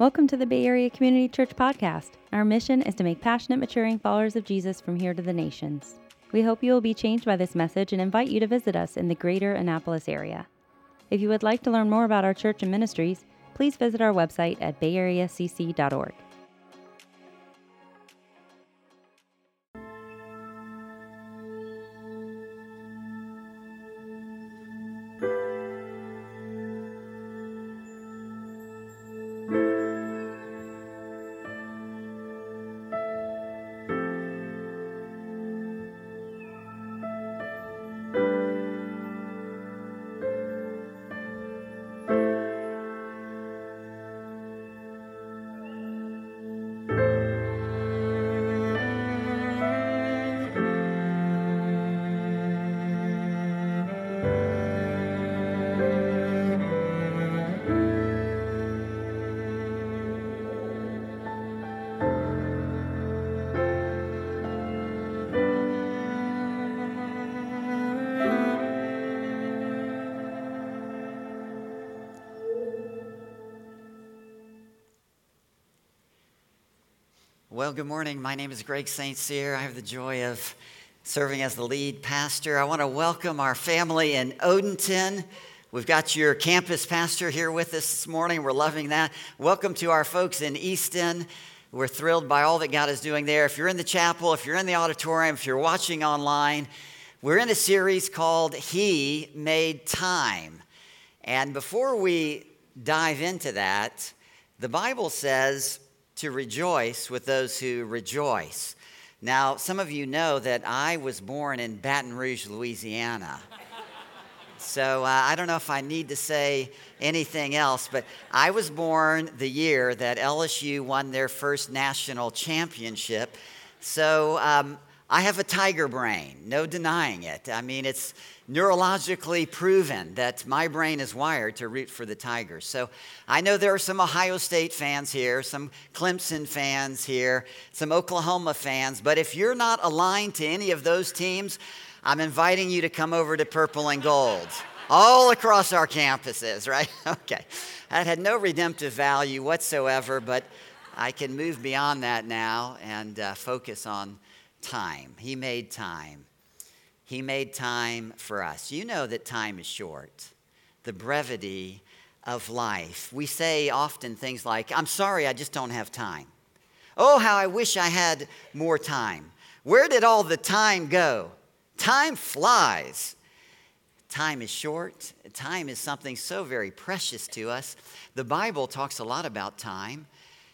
Welcome to the Bay Area Community Church Podcast. Our mission is to make passionate, maturing followers of Jesus from here to the nations. We hope you will be changed by this message and invite you to visit us in the greater Annapolis area. If you would like to learn more about our church and ministries, please visit our website at bayareacc.org. Well, good morning. My name is Greg St. Cyr. I have the joy of serving as the lead pastor. I want to welcome our family in Odenton. We've got your campus pastor here with us this morning. We're loving that. Welcome to our folks in Easton. We're thrilled by all that God is doing there. If you're in the chapel, if you're in the auditorium, if you're watching online, we're in a series called He Made Time. And before we dive into that, the Bible says, to rejoice with those who rejoice. Now, some of you know that I was born in Baton Rouge, Louisiana. So uh, I don't know if I need to say anything else, but I was born the year that LSU won their first national championship. So um, I have a tiger brain, no denying it. I mean, it's neurologically proven that my brain is wired to root for the Tigers. So I know there are some Ohio State fans here, some Clemson fans here, some Oklahoma fans, but if you're not aligned to any of those teams, I'm inviting you to come over to Purple and Gold. All across our campuses, right? Okay. That had no redemptive value whatsoever, but I can move beyond that now and uh, focus on time. He made time. He made time for us. You know that time is short, the brevity of life. We say often things like, I'm sorry, I just don't have time. Oh, how I wish I had more time. Where did all the time go? Time flies. Time is short. Time is something so very precious to us. The Bible talks a lot about time.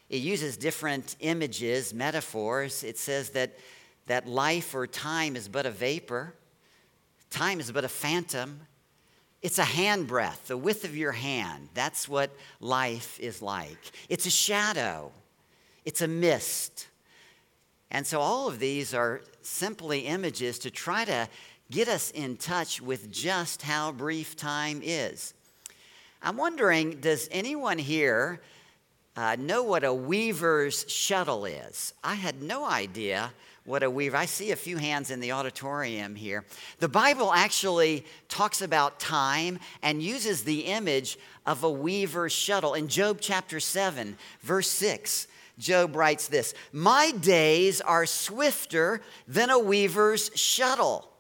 It uses different images, metaphors. It says that, that life or time is but a vapor. Time is but a phantom. It's a handbreadth, the width of your hand. That's what life is like. It's a shadow, it's a mist. And so, all of these are simply images to try to get us in touch with just how brief time is. I'm wondering does anyone here uh, know what a weaver's shuttle is? I had no idea what a weaver. I see a few hands in the auditorium here. The Bible actually talks about time and uses the image of a weaver's shuttle. In Job chapter 7, verse 6, Job writes this My days are swifter than a weaver's shuttle.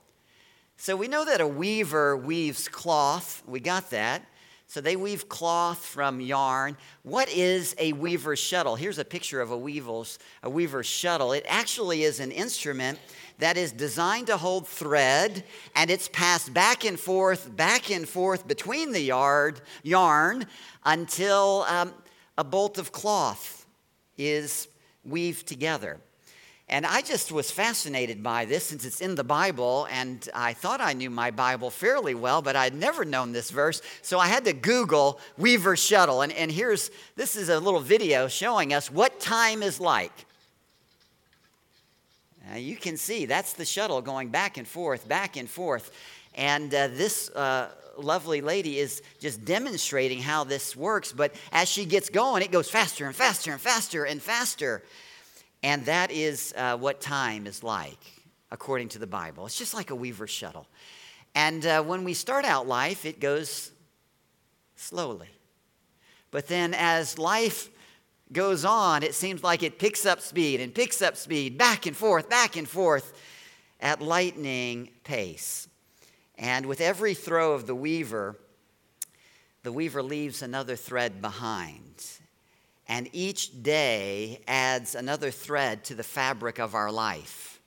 So we know that a weaver weaves cloth. We got that. So they weave cloth from yarn. What is a weaver's shuttle? Here's a picture of a weaver's, a weaver's shuttle. It actually is an instrument that is designed to hold thread and it's passed back and forth, back and forth between the yard, yarn until um, a bolt of cloth is weaved together. And I just was fascinated by this since it's in the Bible, and I thought I knew my Bible fairly well, but I'd never known this verse. So I had to Google Weaver Shuttle. And, and here's this is a little video showing us what time is like. Now you can see that's the shuttle going back and forth, back and forth. And uh, this uh, lovely lady is just demonstrating how this works. But as she gets going, it goes faster and faster and faster and faster. And that is uh, what time is like, according to the Bible. It's just like a weaver shuttle. And uh, when we start out life, it goes slowly. But then as life goes on, it seems like it picks up speed and picks up speed, back and forth, back and forth at lightning pace. And with every throw of the weaver, the weaver leaves another thread behind. And each day adds another thread to the fabric of our life.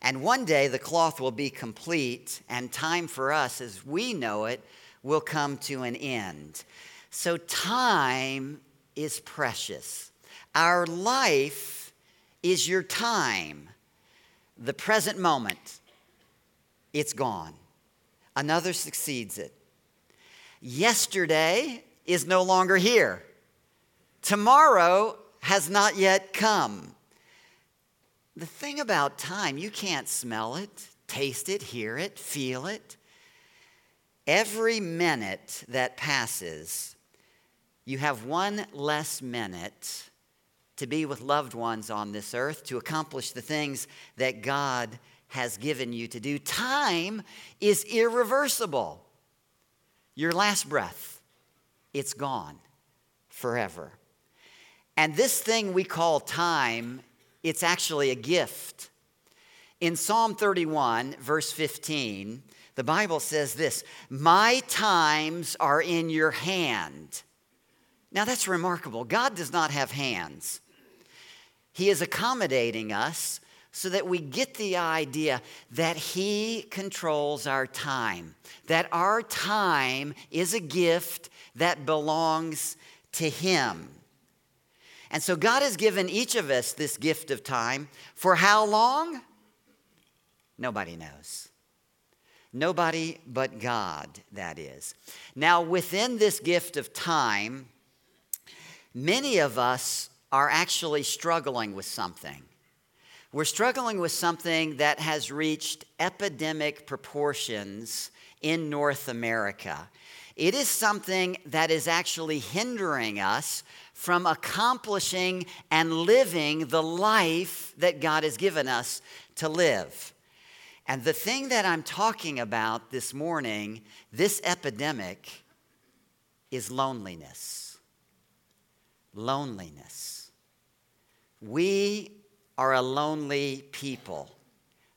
And one day the cloth will be complete, and time for us, as we know it, will come to an end. So, time is precious. Our life is your time. The present moment, it's gone. Another succeeds it. Yesterday is no longer here. Tomorrow has not yet come. The thing about time, you can't smell it, taste it, hear it, feel it. Every minute that passes, you have one less minute to be with loved ones on this earth, to accomplish the things that God has given you to do. Time is irreversible. Your last breath, it's gone forever. And this thing we call time, it's actually a gift. In Psalm 31, verse 15, the Bible says this My times are in your hand. Now that's remarkable. God does not have hands, He is accommodating us so that we get the idea that He controls our time, that our time is a gift that belongs to Him. And so God has given each of us this gift of time. For how long? Nobody knows. Nobody but God, that is. Now, within this gift of time, many of us are actually struggling with something. We're struggling with something that has reached epidemic proportions in North America. It is something that is actually hindering us from accomplishing and living the life that God has given us to live. And the thing that I'm talking about this morning, this epidemic, is loneliness. Loneliness. We are a lonely people.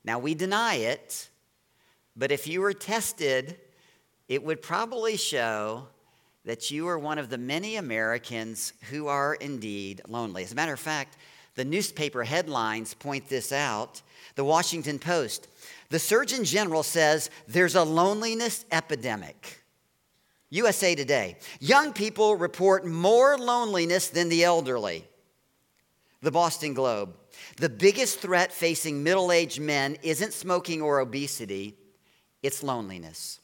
Now, we deny it, but if you were tested, it would probably show that you are one of the many Americans who are indeed lonely. As a matter of fact, the newspaper headlines point this out. The Washington Post, the Surgeon General says there's a loneliness epidemic. USA Today, young people report more loneliness than the elderly. The Boston Globe, the biggest threat facing middle aged men isn't smoking or obesity, it's loneliness.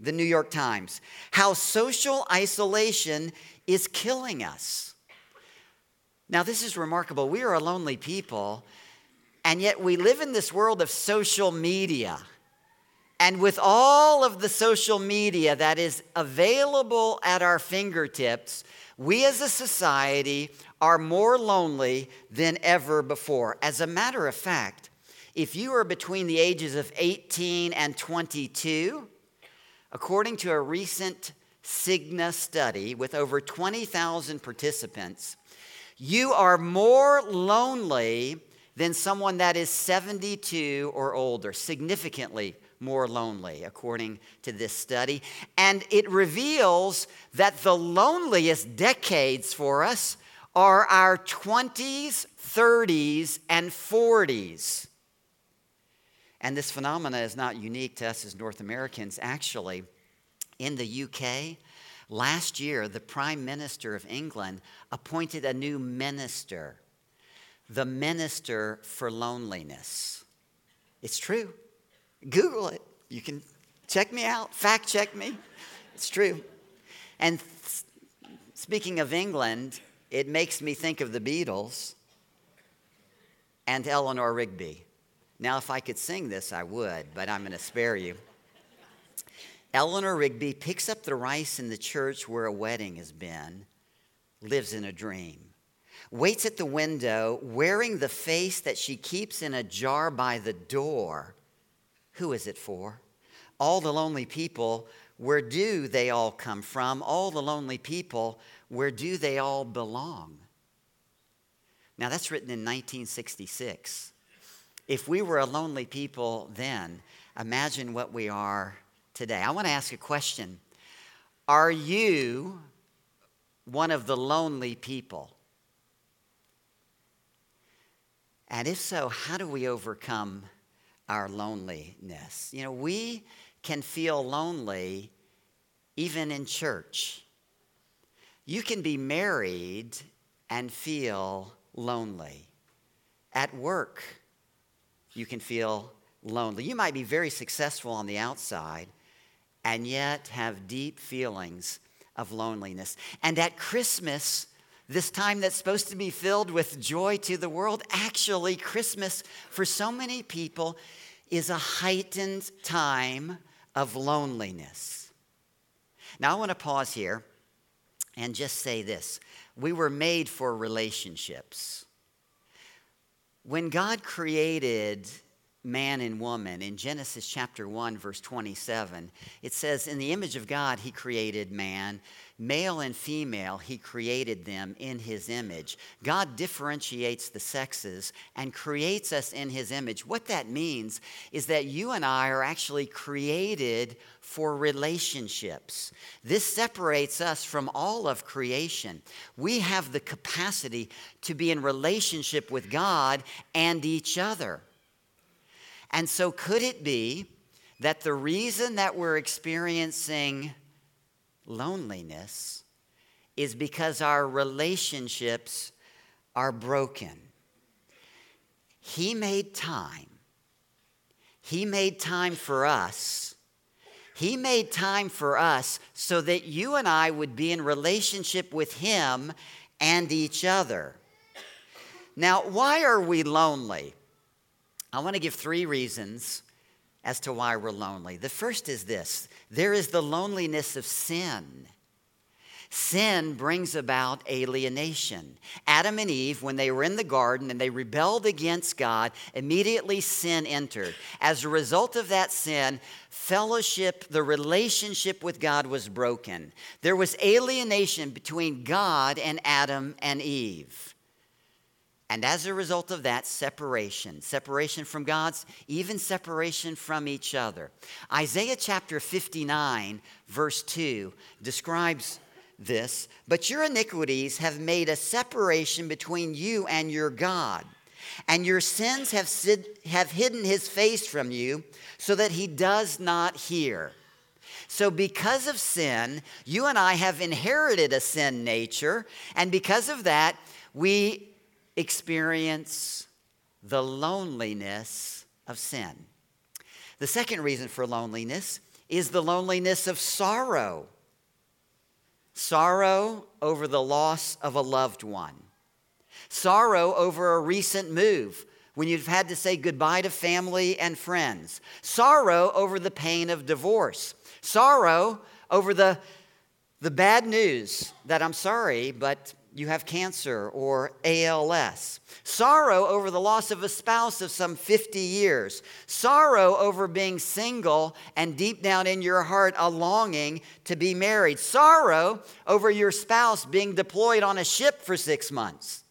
The New York Times, how social isolation is killing us. Now, this is remarkable. We are a lonely people, and yet we live in this world of social media. And with all of the social media that is available at our fingertips, we as a society are more lonely than ever before. As a matter of fact, if you are between the ages of 18 and 22, according to a recent Cigna study with over 20,000 participants, you are more lonely than someone that is 72 or older, significantly more lonely, according to this study. And it reveals that the loneliest decades for us are our 20s, 30s, and 40s. And this phenomena is not unique to us as North Americans. Actually, in the UK, last year, the Prime Minister of England appointed a new minister, the Minister for Loneliness. It's true. Google it. You can check me out, fact check me. It's true. And speaking of England, it makes me think of the Beatles and Eleanor Rigby. Now, if I could sing this, I would, but I'm going to spare you. Eleanor Rigby picks up the rice in the church where a wedding has been, lives in a dream, waits at the window wearing the face that she keeps in a jar by the door. Who is it for? All the lonely people, where do they all come from? All the lonely people where do they all belong? Now, that's written in 1966. If we were a lonely people then, imagine what we are today. I want to ask a question Are you one of the lonely people? And if so, how do we overcome our loneliness? You know, we can feel lonely even in church. You can be married and feel lonely. At work, you can feel lonely. You might be very successful on the outside and yet have deep feelings of loneliness. And at Christmas, this time that's supposed to be filled with joy to the world, actually, Christmas for so many people is a heightened time of loneliness. Now, I want to pause here and just say this we were made for relationships. When God created man and woman in Genesis chapter 1, verse 27, it says, In the image of God, he created man. Male and female, he created them in his image. God differentiates the sexes and creates us in his image. What that means is that you and I are actually created for relationships. This separates us from all of creation. We have the capacity to be in relationship with God and each other. And so, could it be that the reason that we're experiencing loneliness is because our relationships are broken? He made time. He made time for us. He made time for us so that you and I would be in relationship with Him and each other. Now, why are we lonely? I want to give three reasons as to why we're lonely. The first is this there is the loneliness of sin. Sin brings about alienation. Adam and Eve, when they were in the garden and they rebelled against God, immediately sin entered. As a result of that sin, fellowship, the relationship with God was broken. There was alienation between God and Adam and Eve. And as a result of that, separation. Separation from God's, even separation from each other. Isaiah chapter 59, verse 2, describes this. But your iniquities have made a separation between you and your God. And your sins have, have hidden his face from you so that he does not hear. So, because of sin, you and I have inherited a sin nature. And because of that, we experience the loneliness of sin. The second reason for loneliness is the loneliness of sorrow. Sorrow over the loss of a loved one, sorrow over a recent move when you've had to say goodbye to family and friends, sorrow over the pain of divorce, sorrow over the, the bad news that I'm sorry, but you have cancer or ALS. Sorrow over the loss of a spouse of some 50 years. Sorrow over being single and deep down in your heart a longing to be married. Sorrow over your spouse being deployed on a ship for six months.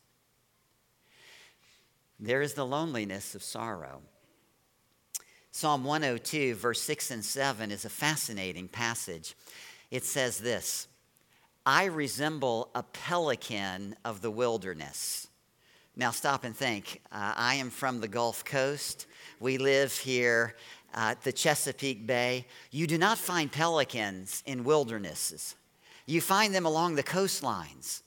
There is the loneliness of sorrow. Psalm 102, verse 6 and 7 is a fascinating passage. It says this I resemble a pelican of the wilderness. Now, stop and think. Uh, I am from the Gulf Coast. We live here at the Chesapeake Bay. You do not find pelicans in wildernesses, you find them along the coastlines.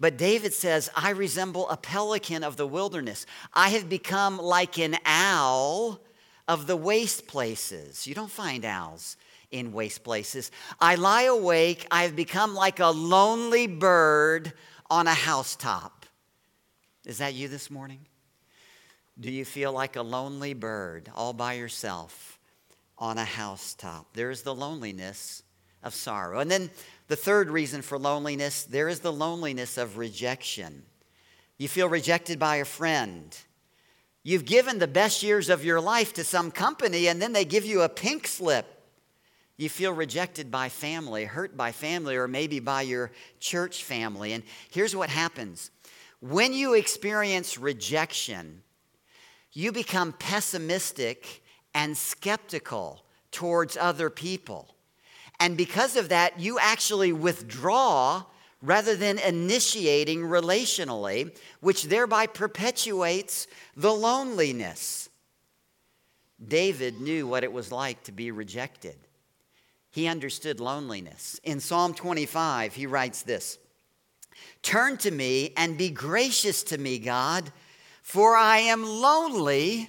But David says, I resemble a pelican of the wilderness. I have become like an owl of the waste places. You don't find owls in waste places. I lie awake. I have become like a lonely bird on a housetop. Is that you this morning? Do you feel like a lonely bird all by yourself on a housetop? There is the loneliness of sorrow. And then the third reason for loneliness there is the loneliness of rejection. You feel rejected by a friend. You've given the best years of your life to some company, and then they give you a pink slip you feel rejected by family, hurt by family, or maybe by your church family. And here's what happens When you experience rejection, you become pessimistic and skeptical towards other people. And because of that, you actually withdraw rather than initiating relationally, which thereby perpetuates the loneliness. David knew what it was like to be rejected. He understood loneliness. In Psalm 25, he writes this Turn to me and be gracious to me, God, for I am lonely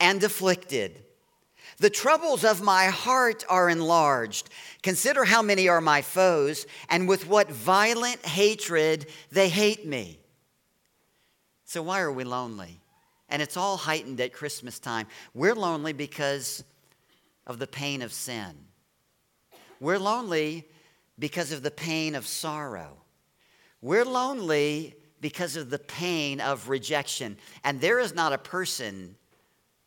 and afflicted. The troubles of my heart are enlarged. Consider how many are my foes, and with what violent hatred they hate me. So, why are we lonely? And it's all heightened at Christmas time. We're lonely because of the pain of sin. We're lonely because of the pain of sorrow. We're lonely because of the pain of rejection. And there is not a person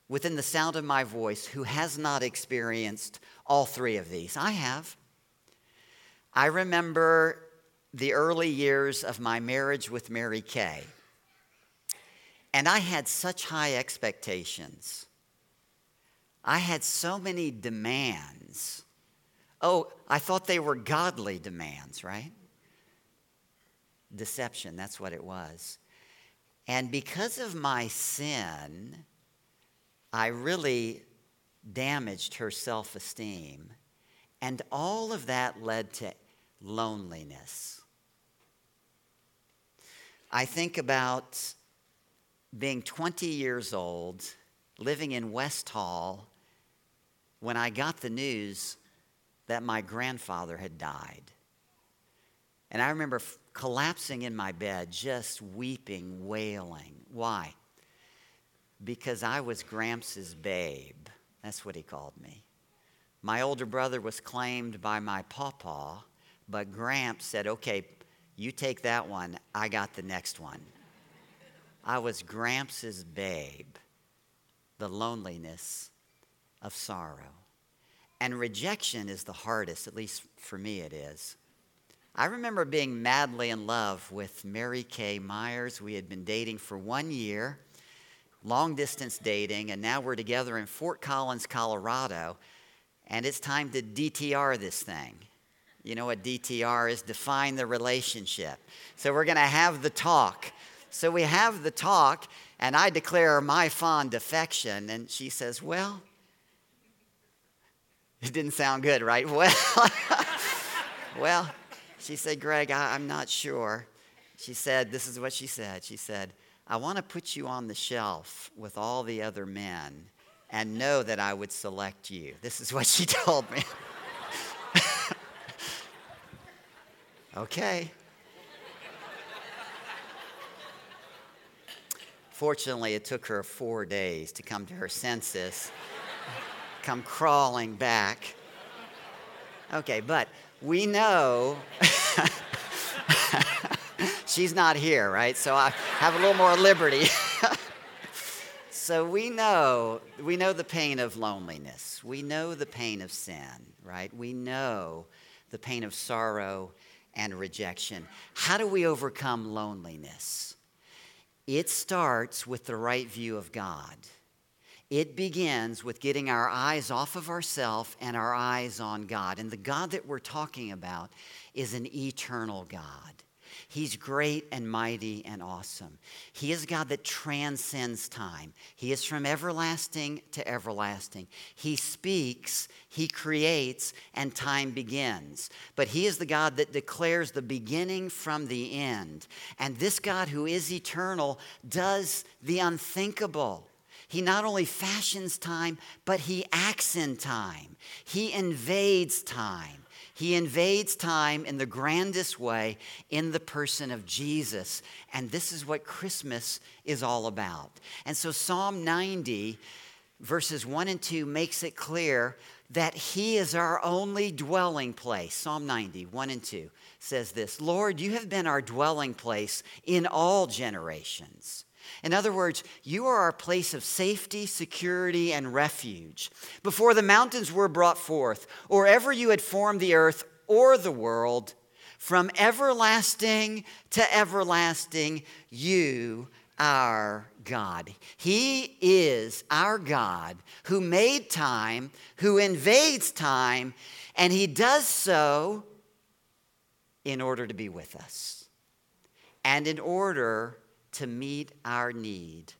within the sound of my voice who has not experienced all three of these. I have. I remember the early years of my marriage with Mary Kay. And I had such high expectations. I had so many demands. Oh, I thought they were godly demands, right? Deception, that's what it was. And because of my sin, I really damaged her self esteem. And all of that led to loneliness. I think about being 20 years old, living in West Hall, when I got the news that my grandfather had died. And I remember f- collapsing in my bed, just weeping, wailing. Why? because I was Gramps' babe. That's what he called me. My older brother was claimed by my pawpaw, but Gramps said, okay, you take that one, I got the next one. I was Gramps' babe, the loneliness of sorrow. And rejection is the hardest, at least for me it is. I remember being madly in love with Mary Kay Myers. We had been dating for one year long distance dating, and now we're together in Fort Collins, Colorado, and it's time to DTR this thing. You know what DTR is? Define the relationship. So we're going to have the talk. So we have the talk, and I declare my fond affection, and she says, Well, it didn't sound good, right? Well, well, she said, Greg, I, I'm not sure. She said, This is what she said. She said, I want to put you on the shelf with all the other men and know that I would select you. This is what she told me. okay. Fortunately, it took her four days to come to her senses, come crawling back. Okay, but we know she's not here, right? So I have a little more liberty. so we know, we know the pain of loneliness. We know the pain of sin, right? We know the pain of sorrow and rejection. How do we overcome loneliness? It starts with the right view of God. It begins with getting our eyes off of ourselves and our eyes on God. And the God that we're talking about is an eternal God. He's great and mighty and awesome. He is God that transcends time. He is from everlasting to everlasting. He speaks, He creates, and time begins. But He is the God that declares the beginning from the end. And this God who is eternal does the unthinkable. He not only fashions time, but he acts in time. He invades time. He invades time in the grandest way in the person of Jesus. And this is what Christmas is all about. And so Psalm 90, verses 1 and 2, makes it clear that He is our only dwelling place. Psalm 90, 1 and 2 says this Lord, you have been our dwelling place in all generations. In other words, you are our place of safety, security, and refuge. Before the mountains were brought forth, or ever you had formed the earth or the world, From everlasting to everlasting, you are God. He is our God who made time, who invades time, and He does so in order to be with us and in order to meet our need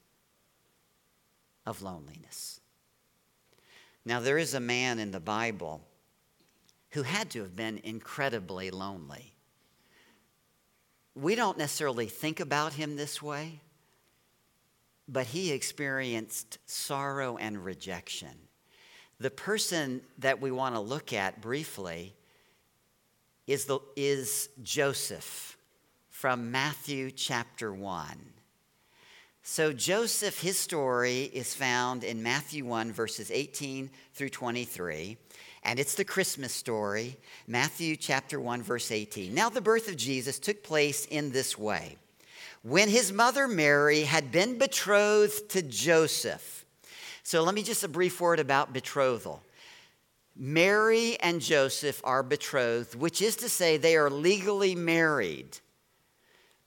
of loneliness. Now, there is a man in the Bible who had to have been incredibly lonely. We don't necessarily think about him this way, but he experienced sorrow and rejection. The person that we want to look at briefly is, the, is Joseph from Matthew chapter 1. So, Joseph, his story is found in Matthew 1, verses 18 through 23. And it's the Christmas story, Matthew chapter 1, verse 18. Now, the birth of Jesus took place in this way. When his mother Mary had been betrothed to Joseph. So, let me just a brief word about betrothal. Mary and Joseph are betrothed, which is to say, they are legally married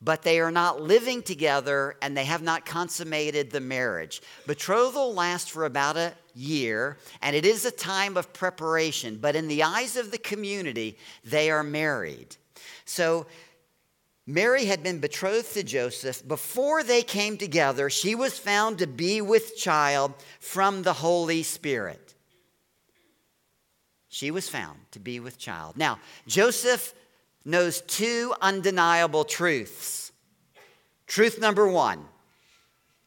but they are not living together and they have not consummated the marriage. Betrothal lasts for about a year and it is a time of preparation, but in the eyes of the community, they are married. So, Mary had been betrothed to Joseph. Before they came together, she was found to be with child from the Holy Spirit. She was found to be with child. Now, Joseph knows two undeniable truths. Truth number one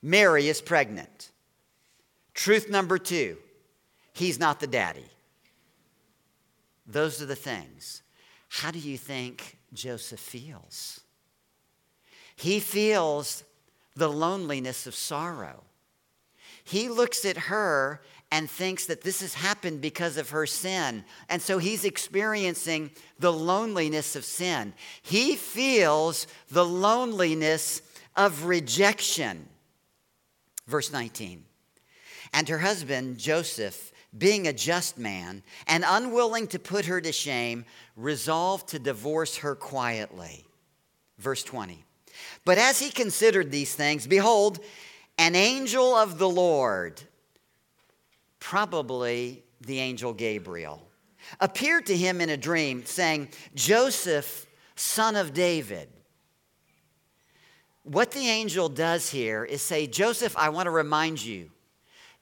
Mary is pregnant. Truth number two, he's not the daddy. Those are the things. How do you think Joseph feels? He feels the loneliness of sorrow. He looks at her and thinks that this has happened because of her sin. And so he's experiencing the loneliness of sin. He feels the loneliness of rejection. Verse 19. And her husband, Joseph, being a just man and unwilling to put her to shame, resolved to divorce her quietly. Verse 20. But as he considered these things, behold, an angel of the Lord probably the angel Gabriel, appeared to him in a dream, saying, Joseph, son of David. What the angel does here is say, Joseph, I want to remind you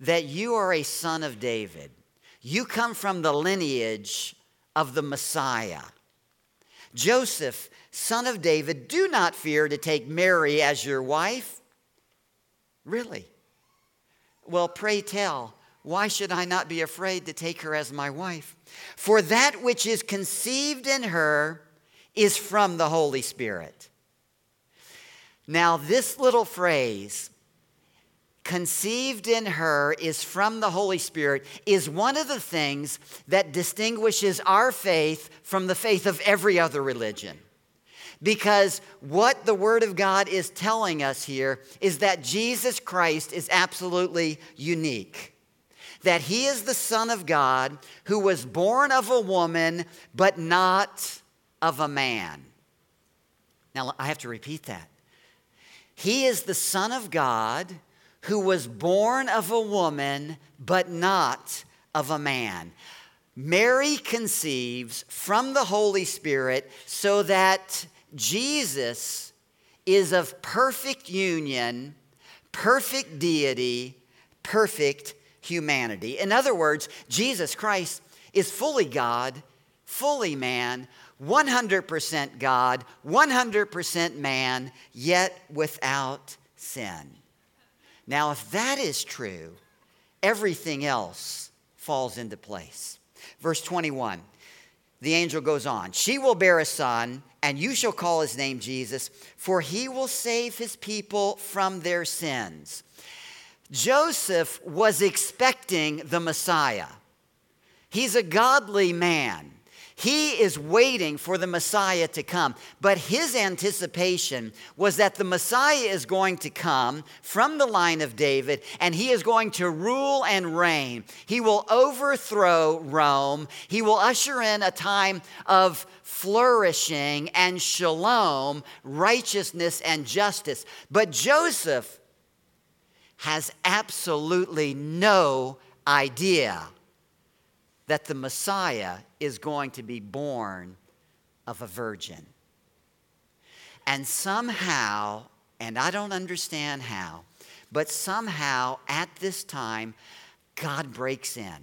that you are a son of David. You come from the lineage of the Messiah. Joseph, son of David, do not fear to take Mary as your wife. Really? Well, pray tell, why should I not be afraid to take her as my wife? For that which is conceived in her is from the Holy Spirit. Now, this little phrase, conceived in her is from the Holy Spirit, is one of the things that distinguishes our faith from the faith of every other religion. Because what the Word of God is telling us here is that Jesus Christ is absolutely unique that he is the Son of God who was born of a woman, but not of a man. Now, I have to repeat that. He is the Son of God who was born of a woman, but not of a man. Mary conceives from the Holy Spirit so that Jesus is of perfect union, perfect deity, perfect humanity. In other words, Jesus Christ is fully God, fully man, 100% God, 100% man, yet without sin. Now, if that is true, everything else falls into place. Verse 21, the angel goes on She will bear a son, and you shall call his name Jesus, for he will save his people from their sins. Joseph was expecting the Messiah. He's a godly man. He is waiting for the Messiah to come. But his anticipation was that the Messiah is going to come from the line of David and he is going to rule and reign. He will overthrow Rome. He will usher in a time of flourishing and shalom, righteousness and justice. But Joseph has absolutely no idea that the Messiah is going to be born of a virgin. And somehow, and I don't understand how, but somehow at this time, God breaks in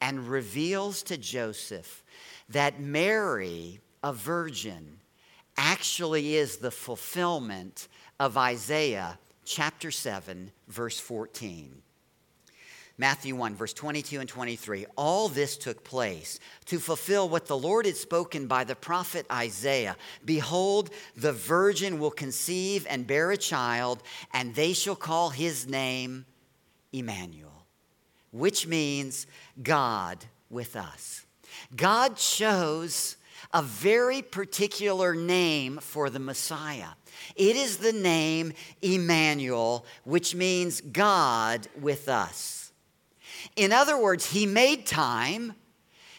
and reveals to Joseph that Mary, a virgin, actually is the fulfillment of Isaiah chapter 7, verse 14. Matthew 1, verse 22 and 23. All this took place to fulfill what the Lord had spoken by the prophet Isaiah. Behold, the virgin will conceive and bear a child, and they shall call his name Emmanuel, which means God with us. God chose a very particular name for the Messiah. It is the name Emmanuel, which means God with us. In other words, He made time.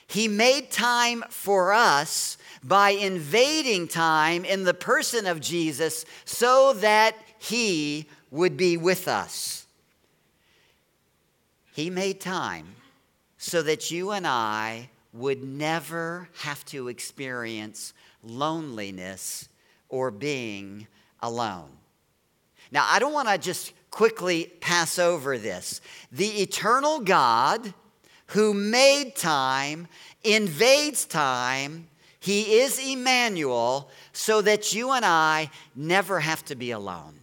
He made time for us by invading time in the person of Jesus so that He would be with us. He made time so that you and I would never have to experience loneliness or being alone. Now, I don't want to just quickly pass over this. The eternal God who made time invades time. He is Emmanuel so that you and I never have to be alone.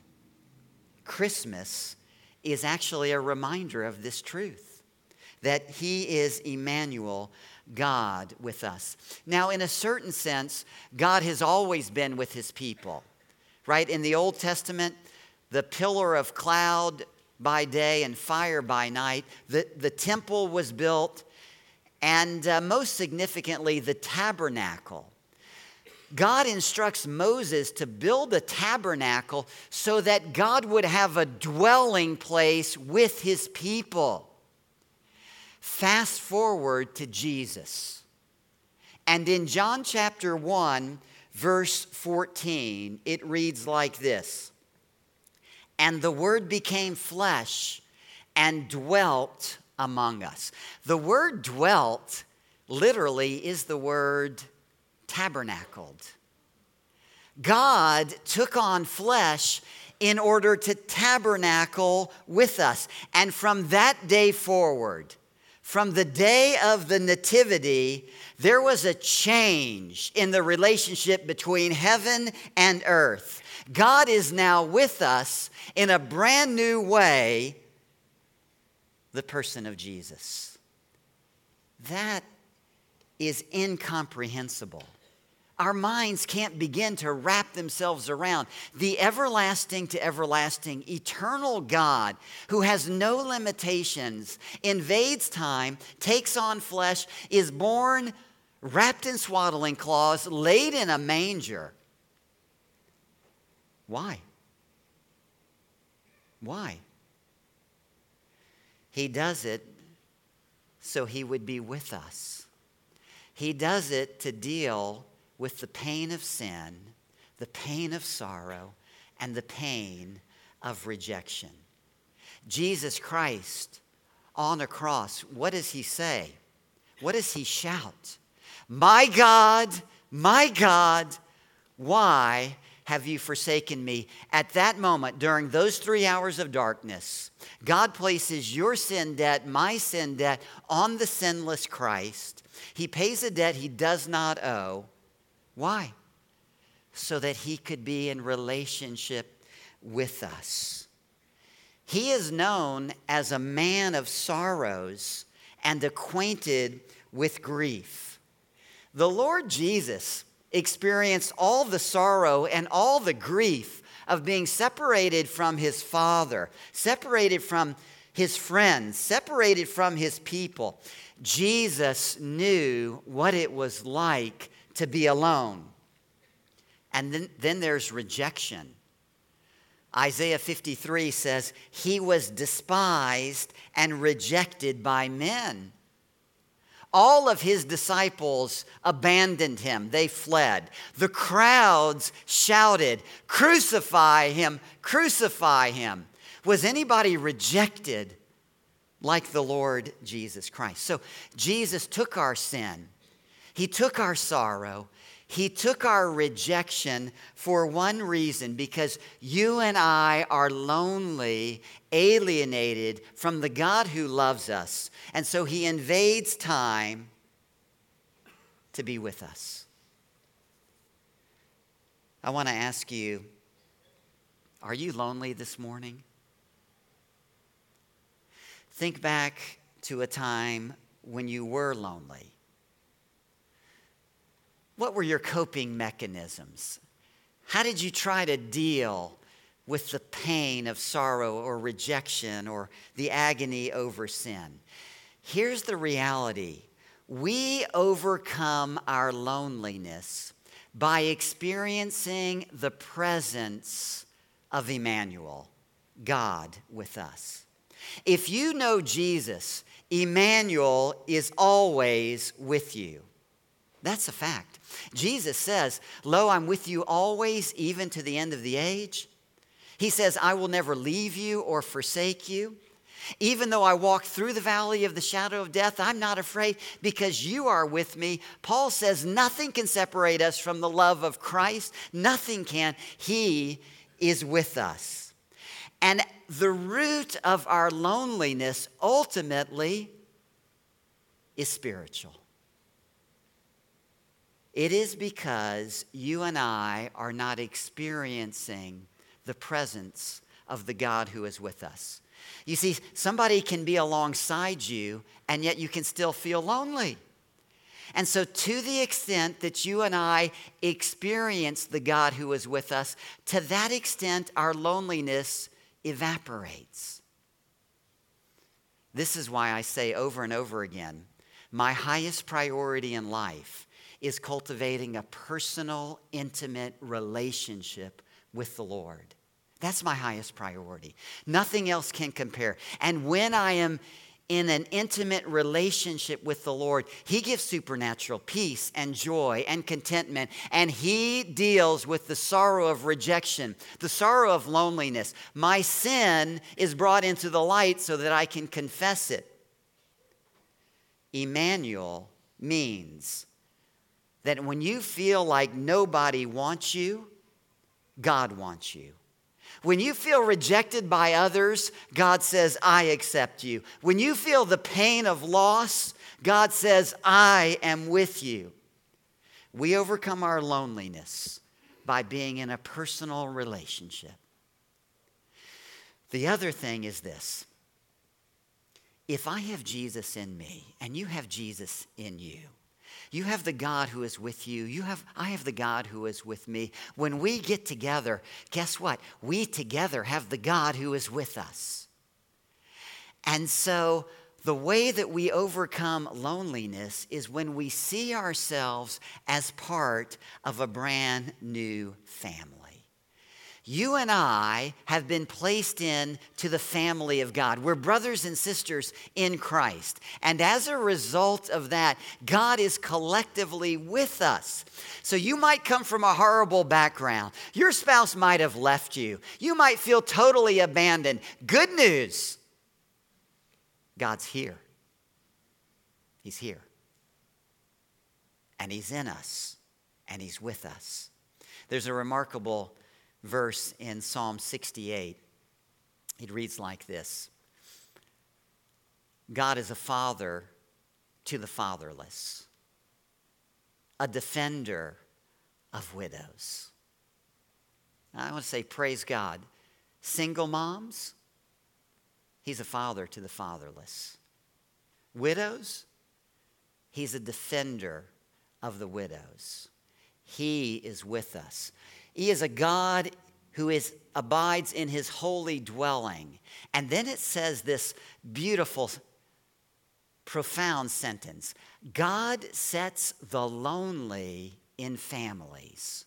Christmas is actually a reminder of this truth that He is Emmanuel, God with us. Now, in a certain sense, God has always been with His people, right? In the Old Testament, the pillar of cloud by day and fire by night. The, the temple was built, and uh, most significantly, the tabernacle. God instructs Moses to build a tabernacle so that God would have a dwelling place with his people. Fast forward to Jesus. And in John chapter 1, verse 14, it reads like this and the Word became flesh and dwelt among us. The word dwelt literally is the word tabernacled. God took on flesh in order to tabernacle with us. And from that day forward, from the day of the Nativity, there was a change in the relationship between heaven and earth. God is now with us in a brand new way the person of Jesus. That is incomprehensible. Our minds can't begin to wrap themselves around the everlasting to everlasting, eternal God who has no limitations, invades time, takes on flesh, is born wrapped in swaddling cloths, laid in a manger. Why? Why? He does it so he would be with us. He does it to deal with the pain of sin, the pain of sorrow, and the pain of rejection. Jesus Christ on a cross, what does he say? What does he shout? My God, my God, why have you forsaken me? At that moment, during those three hours of darkness, God places your sin debt, my sin debt, on the sinless Christ. He pays a debt he does not owe. Why? So that he could be in relationship with us. He is known as a man of sorrows and acquainted with grief. The Lord Jesus experienced all the sorrow and all the grief of being separated from his father, separated from his friends, separated from his people, Jesus knew what it was like to be alone. And then, then there's rejection. Isaiah 53 says, He was despised and rejected by men. All of his disciples abandoned him. They fled. The crowds shouted, Crucify him! Crucify him! Was anybody rejected like the Lord Jesus Christ? So Jesus took our sin, He took our sorrow, He took our rejection for one reason because you and I are lonely, alienated from the God who loves us. And so He invades time to be with us. I want to ask you are you lonely this morning? Think back to a time when you were lonely. What were your coping mechanisms? How did you try to deal with the pain of sorrow or rejection or the agony over sin? Here's the reality we overcome our loneliness by experiencing the presence of Emmanuel, God with us. If you know Jesus, Emmanuel is always with you. That's a fact. Jesus says, Lo, I'm with you always, even to the end of the age. He says, I will never leave you or forsake you. Even though I walk through the valley of the shadow of death, I'm not afraid because you are with me. Paul says, Nothing can separate us from the love of Christ. Nothing can. He is with us. And the root of our loneliness ultimately is spiritual. It is because you and I are not experiencing the presence of the God who is with us. You see, somebody can be alongside you, and yet you can still feel lonely. And so, to the extent that you and I experience the God who is with us, to that extent, our loneliness evaporates. This is why I say over and over again my highest priority in life is cultivating a personal, intimate relationship with the Lord. That's my highest priority. Nothing else can compare. And when I am in an intimate relationship with the Lord, He gives supernatural peace and joy and contentment, and He deals with the sorrow of rejection, the sorrow of loneliness. My sin is brought into the light so that I can confess it. Emmanuel means that when you feel like nobody wants you, God wants you. When you feel rejected by others, God says, I accept you. When you feel the pain of loss, God says, I am with you. We overcome our loneliness by being in a personal relationship. The other thing is this if I have Jesus in me and you have Jesus in you, you have the God who is with you. You have, I have the God who is with me. When we get together, guess what? We together have the God who is with us. And so the way that we overcome loneliness is when we see ourselves as part of a brand new family you and I have been placed in to the family of God. We're brothers and sisters in Christ. And as a result of that, God is collectively with us. So you might come from a horrible background. Your spouse might have left you. You might feel totally abandoned. Good news God's here. He's here. And He's in us. And He's with us. There's a remarkable verse in Psalm 68. It reads like this God is a father to the fatherless, a defender of widows. I want to say, praise God. Single moms, he's a father to the fatherless. Widows, he's a defender of the widows. He is with us. He is a God who is, abides in his holy dwelling. And then it says this beautiful, profound sentence God sets the lonely in families.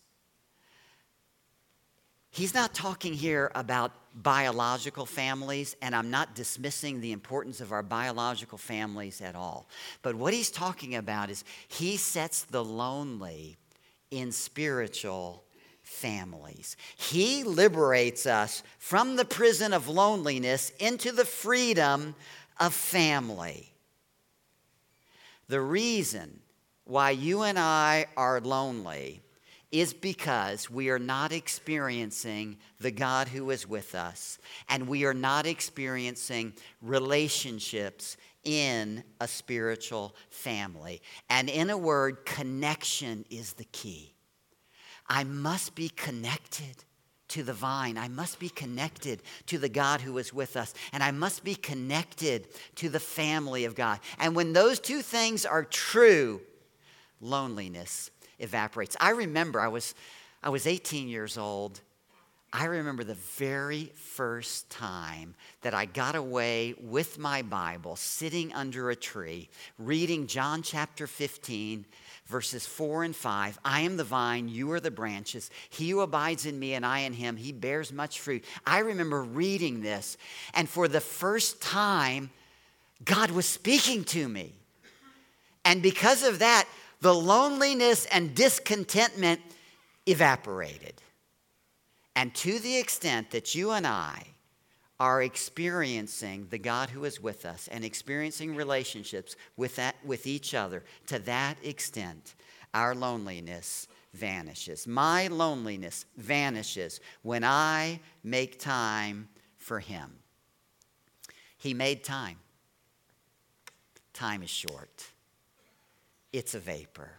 He's not talking here about biological families, and I'm not dismissing the importance of our biological families at all. But what he's talking about is he sets the lonely in spiritual families. He liberates us from the prison of loneliness into the freedom of family. The reason why you and I are lonely is because we are not experiencing the God who is with us, and we are not experiencing relationships in a spiritual family. And in a word, connection is the key. I must be connected to the vine. I must be connected to the God who is with us. And I must be connected to the family of God. And when those two things are true, loneliness evaporates. I remember I was, I was 18 years old. I remember the very first time that I got away with my Bible, sitting under a tree, reading John chapter 15, verses 4 and 5. I am the vine, you are the branches. He who abides in me and I in him, he bears much fruit. I remember reading this, and for the first time, God was speaking to me. And because of that, the loneliness and discontentment evaporated. And to the extent that you and I are experiencing the God who is with us and experiencing relationships with, that, with each other, to that extent, our loneliness vanishes. My loneliness vanishes when I make time for Him. He made time. Time is short it's a vapor.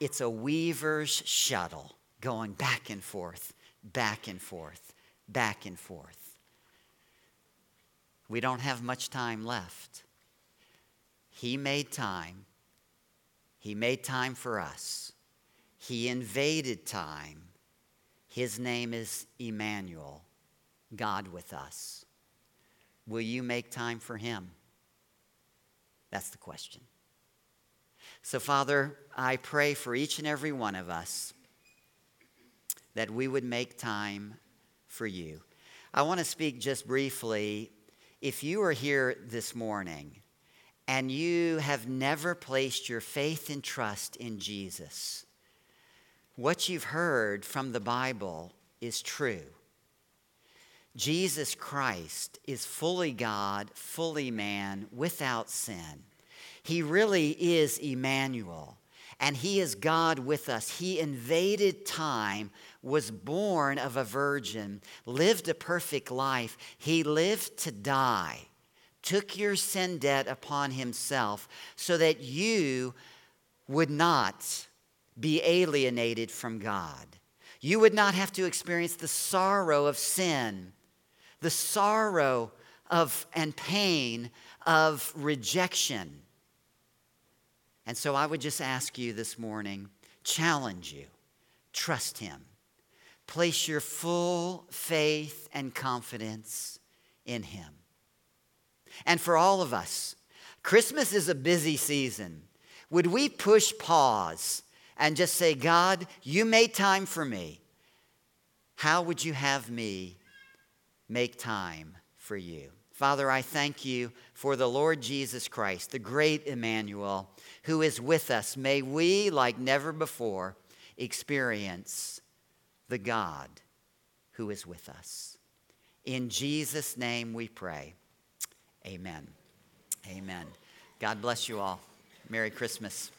It's a weaver's shuttle going back and forth, back and forth, back and forth. We don't have much time left. He made time. He made time for us. He invaded time. His name is Emmanuel, God with us. Will you make time for him? That's the question. So, Father, I pray for each and every one of us that we would make time for you. I want to speak just briefly. If you are here this morning and you have never placed your faith and trust in Jesus, what you've heard from the Bible is true. Jesus Christ is fully God, fully man, without sin. He really is Emmanuel, and He is God with us. He invaded time, was born of a virgin, lived a perfect life. He lived to die, took your sin debt upon Himself so that you would not be alienated from God. You would not have to experience the sorrow of sin, the sorrow of and pain of rejection. And so I would just ask you this morning, challenge you, trust Him. Place your full faith and confidence in Him. And for all of us, Christmas is a busy season. Would we push pause and just say, God, you made time for me. How would you have me make time for you? Father, I thank you for the Lord Jesus Christ, the great Emmanuel who is with us. May we, like never before, experience the God who is with us. In Jesus' name we pray. Amen. Amen. God bless you all. Merry Christmas.